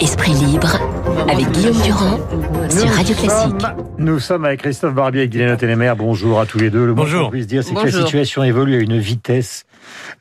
Esprit libre avec Guillaume Durand sur Radio Classique. nous sommes avec Christophe Barbier et Guylaine Ténémer. Bonjour à tous les deux. Le Bonjour. qu'on puisse dire, c'est que la Bonjour. situation évolue à une vitesse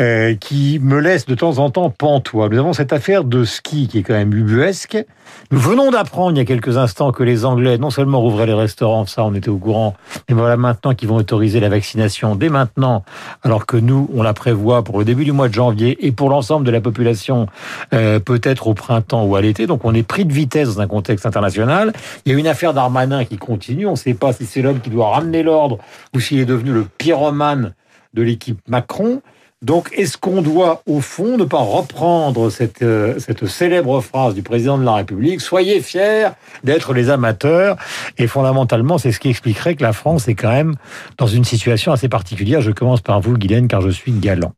euh, qui me laisse de temps en temps pantois. Nous avons cette affaire de ski qui est quand même ubuesque. Nous venons d'apprendre il y a quelques instants que les Anglais non seulement rouvraient les restaurants, ça on était au courant, mais voilà maintenant qu'ils vont autoriser la vaccination dès maintenant, alors que nous on la prévoit pour le début du mois de janvier et pour l'ensemble de la population euh, peut-être au printemps ou à l'été. Donc on est pris de vitesse dans un contexte international. Il y a une affaire d'Armanin qui continue. On ne sait pas si c'est l'homme qui doit ramener l'ordre ou s'il est devenu le pyromane de l'équipe Macron. Donc, est-ce qu'on doit, au fond, ne pas reprendre cette, euh, cette célèbre phrase du président de la République Soyez fiers d'être les amateurs. Et fondamentalement, c'est ce qui expliquerait que la France est quand même dans une situation assez particulière. Je commence par vous, Guylaine, car je suis galant.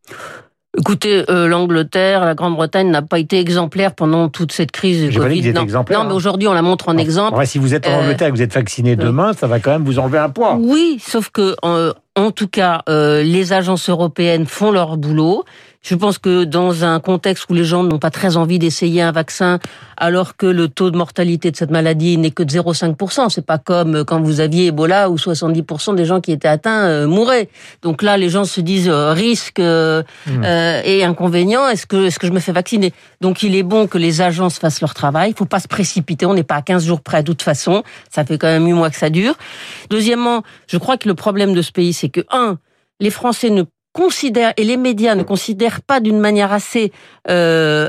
Écoutez, euh, l'Angleterre, la Grande-Bretagne n'a pas été exemplaire pendant toute cette crise du Covid. non. non, mais hein. aujourd'hui, on la montre en exemple. Ouais, si vous êtes en Euh, Angleterre et que vous êtes vacciné demain, ça va quand même vous enlever un poids. Oui, sauf que euh, en tout cas, euh, les agences européennes font leur boulot. Je pense que dans un contexte où les gens n'ont pas très envie d'essayer un vaccin, alors que le taux de mortalité de cette maladie n'est que de 0,5%, c'est pas comme quand vous aviez Ebola où 70% des gens qui étaient atteints euh, mouraient. Donc là, les gens se disent euh, risque euh, euh, et inconvénient. Est-ce que est-ce que je me fais vacciner? Donc il est bon que les agences fassent leur travail. Il faut pas se précipiter. On n'est pas à 15 jours près de toute façon. Ça fait quand même 8 mois que ça dure. Deuxièmement, je crois que le problème de ce pays, c'est que un, les Français ne considèrent et les médias ne considèrent pas d'une manière assez euh,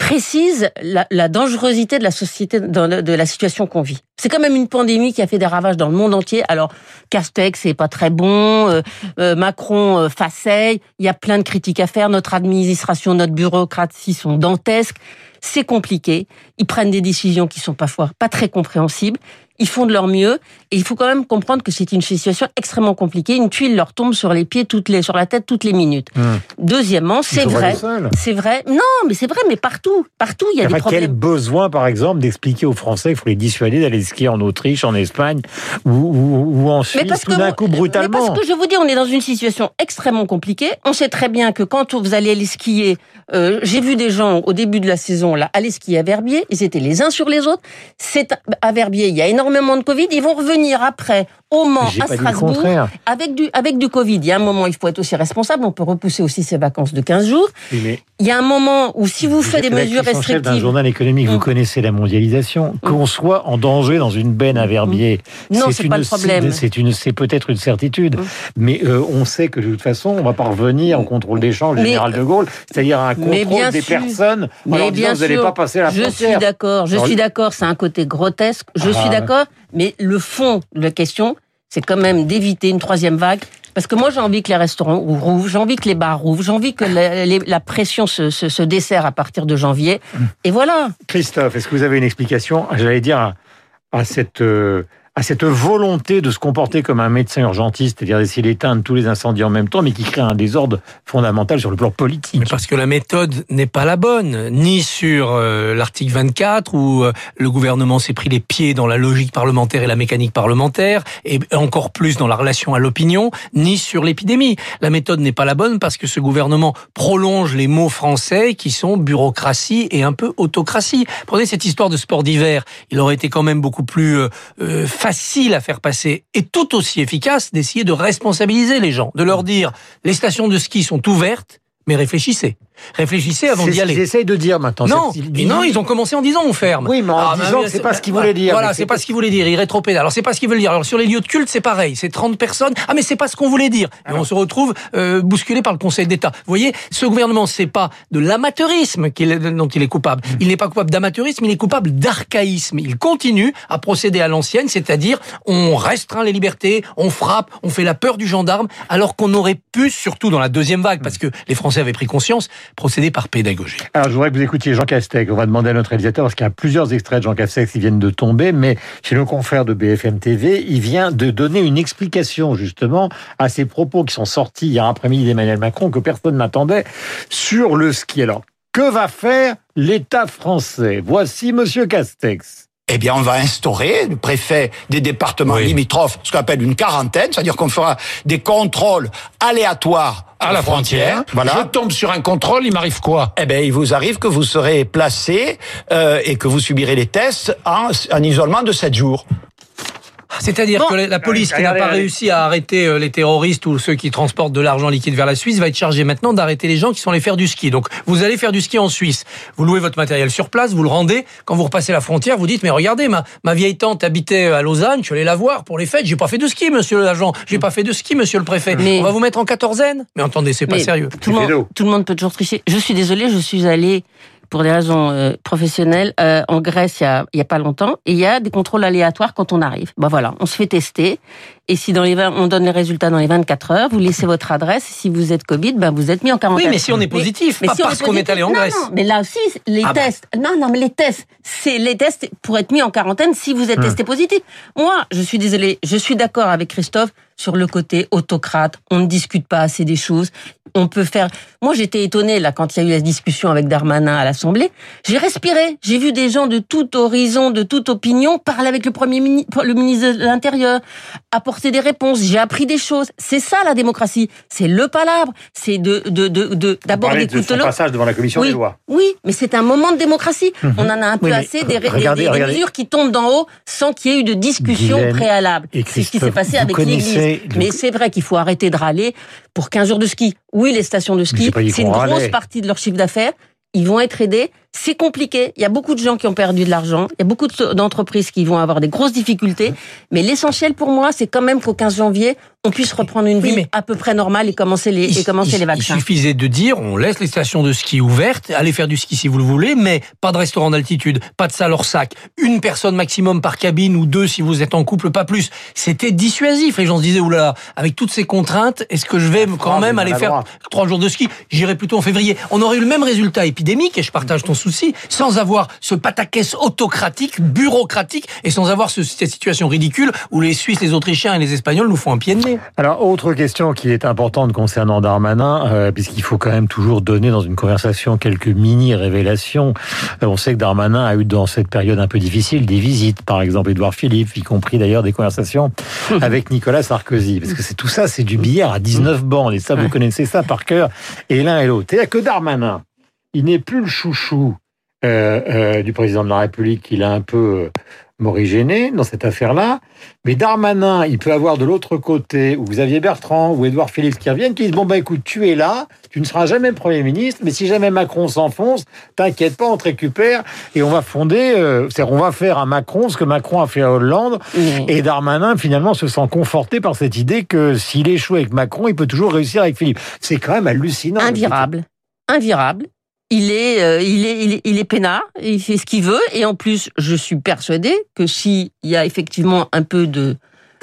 précise la, la dangerosité de la société, de la situation qu'on vit. C'est quand même une pandémie qui a fait des ravages dans le monde entier. Alors Castex c'est pas très bon, euh, euh, Macron euh, faceille. Il y a plein de critiques à faire. Notre administration, notre bureaucratie sont dantesques. C'est compliqué. Ils prennent des décisions qui sont parfois pas très compréhensibles. Ils font de leur mieux et il faut quand même comprendre que c'est une situation extrêmement compliquée. Une tuile leur tombe sur les pieds toutes les, sur la tête toutes les minutes. Hum. Deuxièmement, c'est vrai. C'est vrai. Non, mais c'est vrai, mais partout. Partout, il y a des quel problèmes. besoin, par exemple, d'expliquer aux Français qu'il faut les dissuader d'aller skier en Autriche, en Espagne ou, ou, ou en Suisse tout d'un coup mais brutalement parce que je vous dis, on est dans une situation extrêmement compliquée. On sait très bien que quand vous allez aller skier, euh, j'ai vu des gens au début de la saison là aller skier à Verbier. Ils étaient les uns sur les autres. C'est à Verbier, il y a énormément de Covid. Ils vont revenir après au Mans, à Strasbourg, avec du avec du Covid. Il y a un moment, il faut être aussi responsable. On peut repousser aussi ses vacances de 15 jours. Mais Il y a un moment où si vous faites des mesures chef d'un restrictives, journal économique, vous Mm. connaissez la mondialisation. Qu'on soit en danger dans une benne à Verbier, Non, c'est pas le problème. C'est une, c'est peut-être une certitude, Mm. mais euh, on sait que de toute façon, on va pas revenir au contrôle d'échange du Mais- général de Gaulle, c'est-à-dire un contrôle bien des sûr. personnes en Mais leur disant bien vous n'allez pas passer la je frontière. suis d'accord, je Alors, suis d'accord, c'est un côté grotesque, je Ah, suis ouais. d'accord, mais le fond de la question, c'est quand même d'éviter une troisième vague. Parce que moi, j'ai envie que les restaurants rouvrent, j'ai envie que les bars rouvrent, j'ai envie que la, les- la pression se, se, se desserre à partir de janvier. Mm. Et voilà. Christophe, est-ce que vous avez une explication, j'allais dire, à, à cette, euh, à cette volonté de se comporter comme un médecin urgentiste, c'est-à-dire d'essayer d'éteindre tous les incendies en même temps, mais qui crée un désordre fondamental sur le plan politique Mais parce que la méthode n'est pas la bonne, ni sur euh, l'article 24 où euh, le gouvernement s'est pris les pieds dans la logique parlementaire et la mécanique parlementaire, et encore plus dans la relation à l'opinion, ni sur l'épidémie. La méthode n'est pas la bonne parce que ce gouvernement prolonge les mots français qui sont bureaucratie et un peu autocratie. Prenez cette histoire de sport d'hiver, il aurait été quand même beaucoup plus euh, euh, facile à faire passer et tout aussi efficace d'essayer de responsabiliser les gens, de leur dire les stations de ski sont ouvertes, mais réfléchissez. Réfléchissez avant d'y aller. qu'ils essayent de dire maintenant. Non, mais non, ils ont commencé en disant on ferme. Oui, mais en Ah, disant bah, c'est pas ce qu'ils voulaient dire. Voilà, c'est pas ce qu'ils voulaient dire. Ils rétropédalent. Alors c'est pas ce qu'ils veulent dire. Alors sur les lieux de culte, c'est pareil. C'est 30 personnes. Ah mais c'est pas ce qu'on voulait dire. Et on se retrouve euh, bousculé par le Conseil d'État. Vous voyez, ce gouvernement, c'est pas de l'amateurisme dont il est coupable. Mm. Il n'est pas coupable d'amateurisme, il est coupable d'archaïsme. Il continue à procéder à l'ancienne, c'est-à-dire on restreint les libertés, on frappe, on fait la peur du gendarme, alors qu'on aurait pu, surtout dans la deuxième vague, parce que les Français avaient pris conscience, procéder par pédagogie. Alors, je voudrais que vous écoutiez Jean Castex. On va demander à notre réalisateur, parce qu'il y a plusieurs extraits de Jean Castex qui viennent de tomber, mais chez nos confrères de BFM TV, il vient de donner une explication, justement, à ces propos qui sont sortis hier après-midi d'Emmanuel Macron, que personne n'attendait, sur le ski. Alors, que va faire l'État français? Voici Monsieur Castex. Eh bien, on va instaurer, le préfet des départements limitrophes, ce qu'on appelle une quarantaine, c'est-à-dire qu'on fera des contrôles aléatoires à la frontière. Voilà. Je tombe sur un contrôle, il m'arrive quoi? Eh ben, il vous arrive que vous serez placé euh, et que vous subirez les tests en, en isolement de 7 jours. C'est-à-dire que la police qui n'a pas réussi à arrêter euh, les terroristes ou ceux qui transportent de l'argent liquide vers la Suisse va être chargée maintenant d'arrêter les gens qui sont allés faire du ski. Donc vous allez faire du ski en Suisse. Vous louez votre matériel sur place, vous le rendez. Quand vous repassez la frontière, vous dites mais regardez ma, ma vieille tante habitait à Lausanne, je suis allé la voir pour les fêtes. J'ai pas fait de ski, monsieur l'agent. J'ai pas fait de ski, monsieur le préfet. On va vous mettre en quatorzaine. Mais entendez, c'est pas sérieux. Tout le, monde, tout le monde peut toujours tricher. Je suis désolé, je suis allé pour des raisons euh, professionnelles euh, en Grèce il y, a, y a pas longtemps il y a des contrôles aléatoires quand on arrive. Ben voilà, on se fait tester et si dans les 20, on donne les résultats dans les 24 heures, vous laissez votre adresse. Si vous êtes Covid, ben vous êtes mis en quarantaine. Oui, mais si on est positif, pas parce qu'on est allé en Grèce. Non, mais là aussi, les ah bah. tests. Non, non, mais les tests, c'est les tests pour être mis en quarantaine si vous êtes hum. testé positif. Moi, je suis désolé, je suis d'accord avec Christophe sur le côté autocrate. On ne discute pas assez des choses. On peut faire. Moi, j'étais étonnée là quand il y a eu la discussion avec Darmanin à l'Assemblée. J'ai respiré. J'ai vu des gens de tout horizon, de toute opinion parler avec le premier ministre, le ministre de l'Intérieur, apporter des réponses. J'ai appris des choses. C'est ça la démocratie. C'est le palabre. C'est de de de d'abord d'écouter le passage devant la commission oui, des lois. Oui, mais c'est un moment de démocratie. Mhm. On en a un peu assez des, mesures qui tombent d'en haut sans qu'il y ait eu de discussion préalable. C'est ce qui s'est passé avec l'Église. Mais c'est vrai qu'il faut arrêter de râler pour 15 jours de ski. Oui, les stations de ski, c'est une grosse partie de leur chiffre d'affaires. Ils vont être aidés. C'est compliqué. Il y a beaucoup de gens qui ont perdu de l'argent. Il y a beaucoup d'entreprises qui vont avoir des grosses difficultés. Mais l'essentiel pour moi, c'est quand même qu'au 15 janvier, on puisse reprendre une vie à peu près normale et commencer les, et commencer les vaccins. Il suffisait de dire, on laisse les stations de ski ouvertes, allez faire du ski si vous le voulez, mais pas de restaurant d'altitude, pas de salle hors sac, une personne maximum par cabine ou deux si vous êtes en couple, pas plus. C'était dissuasif. Les gens se disaient, oula, avec toutes ces contraintes, est-ce que je vais quand même aller faire trois jours de ski? J'irai plutôt en février. On aurait eu le même résultat épidémique, et je partage ton souci, sans avoir ce pataquès autocratique, bureaucratique, et sans avoir cette situation ridicule où les Suisses, les Autrichiens et les Espagnols nous font un pied de nez. Alors, autre question qui est importante concernant Darmanin, euh, puisqu'il faut quand même toujours donner dans une conversation quelques mini-révélations. Euh, on sait que Darmanin a eu dans cette période un peu difficile des visites, par exemple Édouard Philippe, y compris d'ailleurs des conversations avec Nicolas Sarkozy. Parce que c'est tout ça, c'est du billard à 19 bandes, et ça, vous connaissez ça par cœur, et l'un et l'autre. C'est-à-dire que Darmanin, il n'est plus le chouchou euh, euh, du président de la République, il a un peu euh, morigéné dans cette affaire-là. Mais Darmanin, il peut avoir de l'autre côté, où vous aviez Bertrand ou Édouard Philippe qui reviennent, qui disent, bon, bah écoute, tu es là, tu ne seras jamais Premier ministre, mais si jamais Macron s'enfonce, t'inquiète pas, on te récupère et on va fonder, euh, c'est-à-dire on va faire à Macron ce que Macron a fait à Hollande. Et Darmanin, finalement, se sent conforté par cette idée que s'il échoue avec Macron, il peut toujours réussir avec Philippe. C'est quand même hallucinant. Invirable. Invirable il est, euh, il est, il est, il est peinard, il fait ce qu'il veut, et en plus, je suis persuadée que s'il y a effectivement un peu de,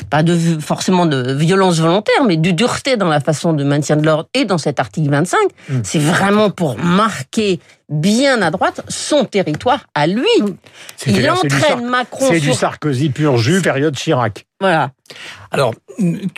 pas de forcément de violence volontaire, mais de dureté dans la façon de maintien de l'ordre et dans cet article 25, mm. c'est vraiment pour marquer bien à droite son territoire à lui. Il entraîne Macron. C'est du Sarkozy pur jus, période Chirac. Voilà. Alors,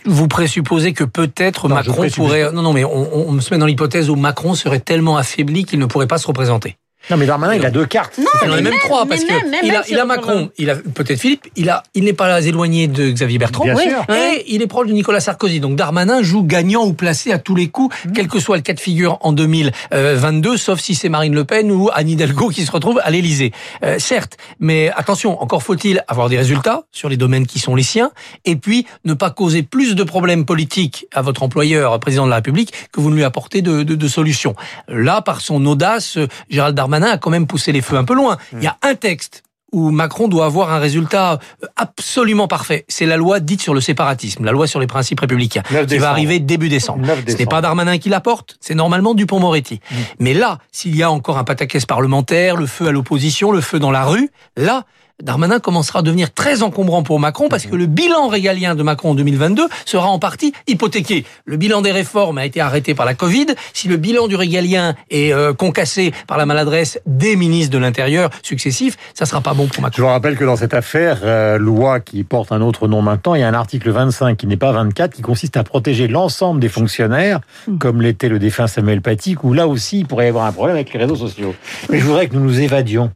vous présupposez que peut-être Macron pourrait. Non, non, mais on, on se met dans l'hypothèse où Macron serait tellement affaibli qu'il ne pourrait pas se représenter. Non, mais Darmanin, il a deux cartes. Non, il en a même, trois, parce que il, a, il a Macron, il a peut-être Philippe, il a, il n'est pas éloigné de Xavier Bertrand, Bien sûr. et il est proche de Nicolas Sarkozy. Donc Darmanin joue gagnant ou placé à tous les coups, mmh. quel que soit le cas de figure en 2022, sauf si c'est Marine Le Pen ou Anne Hidalgo qui se retrouve à l'Élysée. Euh, certes, mais attention, encore faut-il avoir des résultats sur les domaines qui sont les siens, et puis ne pas causer plus de problèmes politiques à votre employeur, président de la République, que vous ne lui apportez de, de, de solutions. Là, par son audace, Gérald Darmanin Darmanin a quand même poussé les feux un peu loin. Il y a un texte où Macron doit avoir un résultat absolument parfait. C'est la loi dite sur le séparatisme, la loi sur les principes républicains, qui va arriver début décembre. Ce n'est pas Darmanin qui l'apporte, c'est normalement Dupont-Moretti. Mm. Mais là, s'il y a encore un pataquès parlementaire, le feu à l'opposition, le feu dans la rue, là, Darmanin commencera à devenir très encombrant pour Macron parce que le bilan régalien de Macron en 2022 sera en partie hypothéqué. Le bilan des réformes a été arrêté par la Covid. Si le bilan du régalien est euh, concassé par la maladresse des ministres de l'Intérieur successifs, ça sera pas bon pour Macron. Je vous rappelle que dans cette affaire, euh, loi qui porte un autre nom maintenant, il y a un article 25 qui n'est pas 24 qui consiste à protéger l'ensemble des fonctionnaires, hmm. comme l'était le défunt Samuel Paty, où là aussi il pourrait y avoir un problème avec les réseaux sociaux. Mais je voudrais que nous nous évadions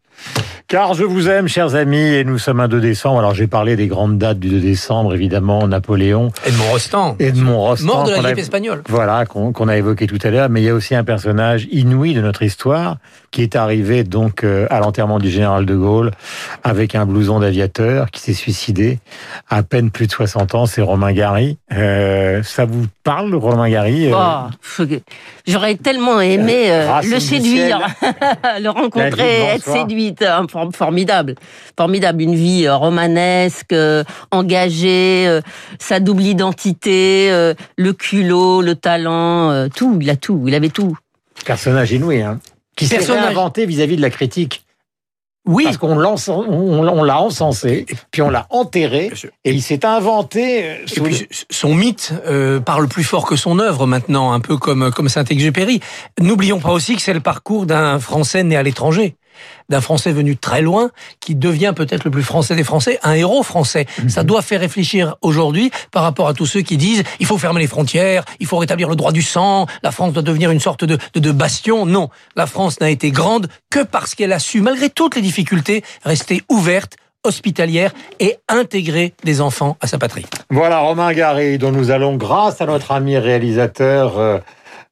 Car je vous aime, chers amis, et nous sommes un 2 décembre. Alors j'ai parlé des grandes dates du 2 décembre, évidemment, Napoléon. Edmond Rostand. Edmond Rostand. Mort de la grippe espagnole. Voilà, qu'on a évoqué tout à l'heure. Mais il y a aussi un personnage inouï de notre histoire qui est arrivé donc euh, à l'enterrement du général de Gaulle avec un blouson d'aviateur qui s'est suicidé à peine plus de 60 ans. C'est Romain Gary. Euh, ça vous parle, Romain Gary euh? Oh, J'aurais tellement aimé le séduire, le rencontrer, être séduite formidable, formidable, une vie euh, romanesque, euh, engagée, euh, sa double identité, le culot, le talent, tout, il a tout, il avait tout. Personnage inouï, hein, qui s'est réinventé vis-à-vis de la critique. Oui. Parce qu'on l'a on, l'a encensé, puis on l'a enterré, et il s'est inventé. son mythe parle plus fort que son œuvre maintenant, un peu comme, comme Saint-Exupéry. N'oublions pas aussi que c'est le parcours d'un Français né à l'étranger d'un Français venu très loin, qui devient peut-être le plus français des Français, un héros français. Mhm. Ça doit faire réfléchir aujourd'hui par rapport à tous ceux qui disent il faut fermer les frontières, il faut rétablir le droit du sang, la France doit devenir une sorte de, de, de bastion. Non, la France n'a été grande que parce qu'elle a su, malgré toutes les difficultés, rester ouverte hospitalière et intégrer des enfants à sa patrie. Voilà Romain Gary, dont nous allons, grâce à notre ami réalisateur, euh,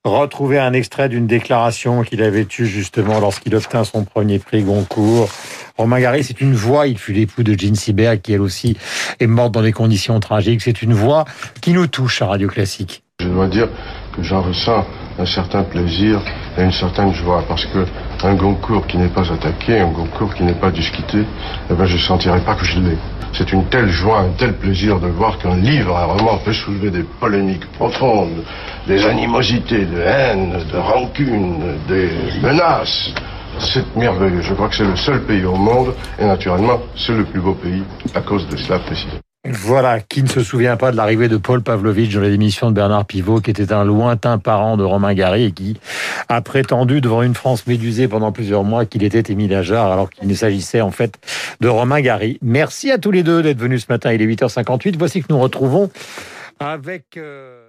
retrouver un extrait d'une déclaration qu'il avait eue justement lorsqu'il obtint son premier prix Goncourt. Romain Gary, c'est une voix, il fut l'époux de Jean Sibert, qui elle aussi est morte dans des conditions tragiques. C'est une voix qui nous touche à Radio Classique. Je dois dire que j'en ressens un certain plaisir et une certaine joie parce que un Goncourt qui n'est pas attaqué, un Goncourt qui n'est pas discuté, eh ben je sentirais pas que je l'ai. C'est une telle joie, un tel plaisir de voir qu'un livre, un roman peut soulever des polémiques profondes, des animosités, de haine, de rancune, des menaces. C'est merveilleux. Je crois que c'est le seul pays au monde, et naturellement, c'est le plus beau pays à cause de cela précisément. Voilà, qui ne se souvient pas de l'arrivée de Paul Pavlovitch dans l'émission de Bernard Pivot, qui était un lointain parent de Romain Gary et qui a prétendu devant une France médusée pendant plusieurs mois qu'il était Émile Ajar, alors qu'il ne s'agissait en fait de Romain Gary. Merci à tous les deux d'être venus ce matin, il est 8h58. Voici que nous retrouvons avec... Euh,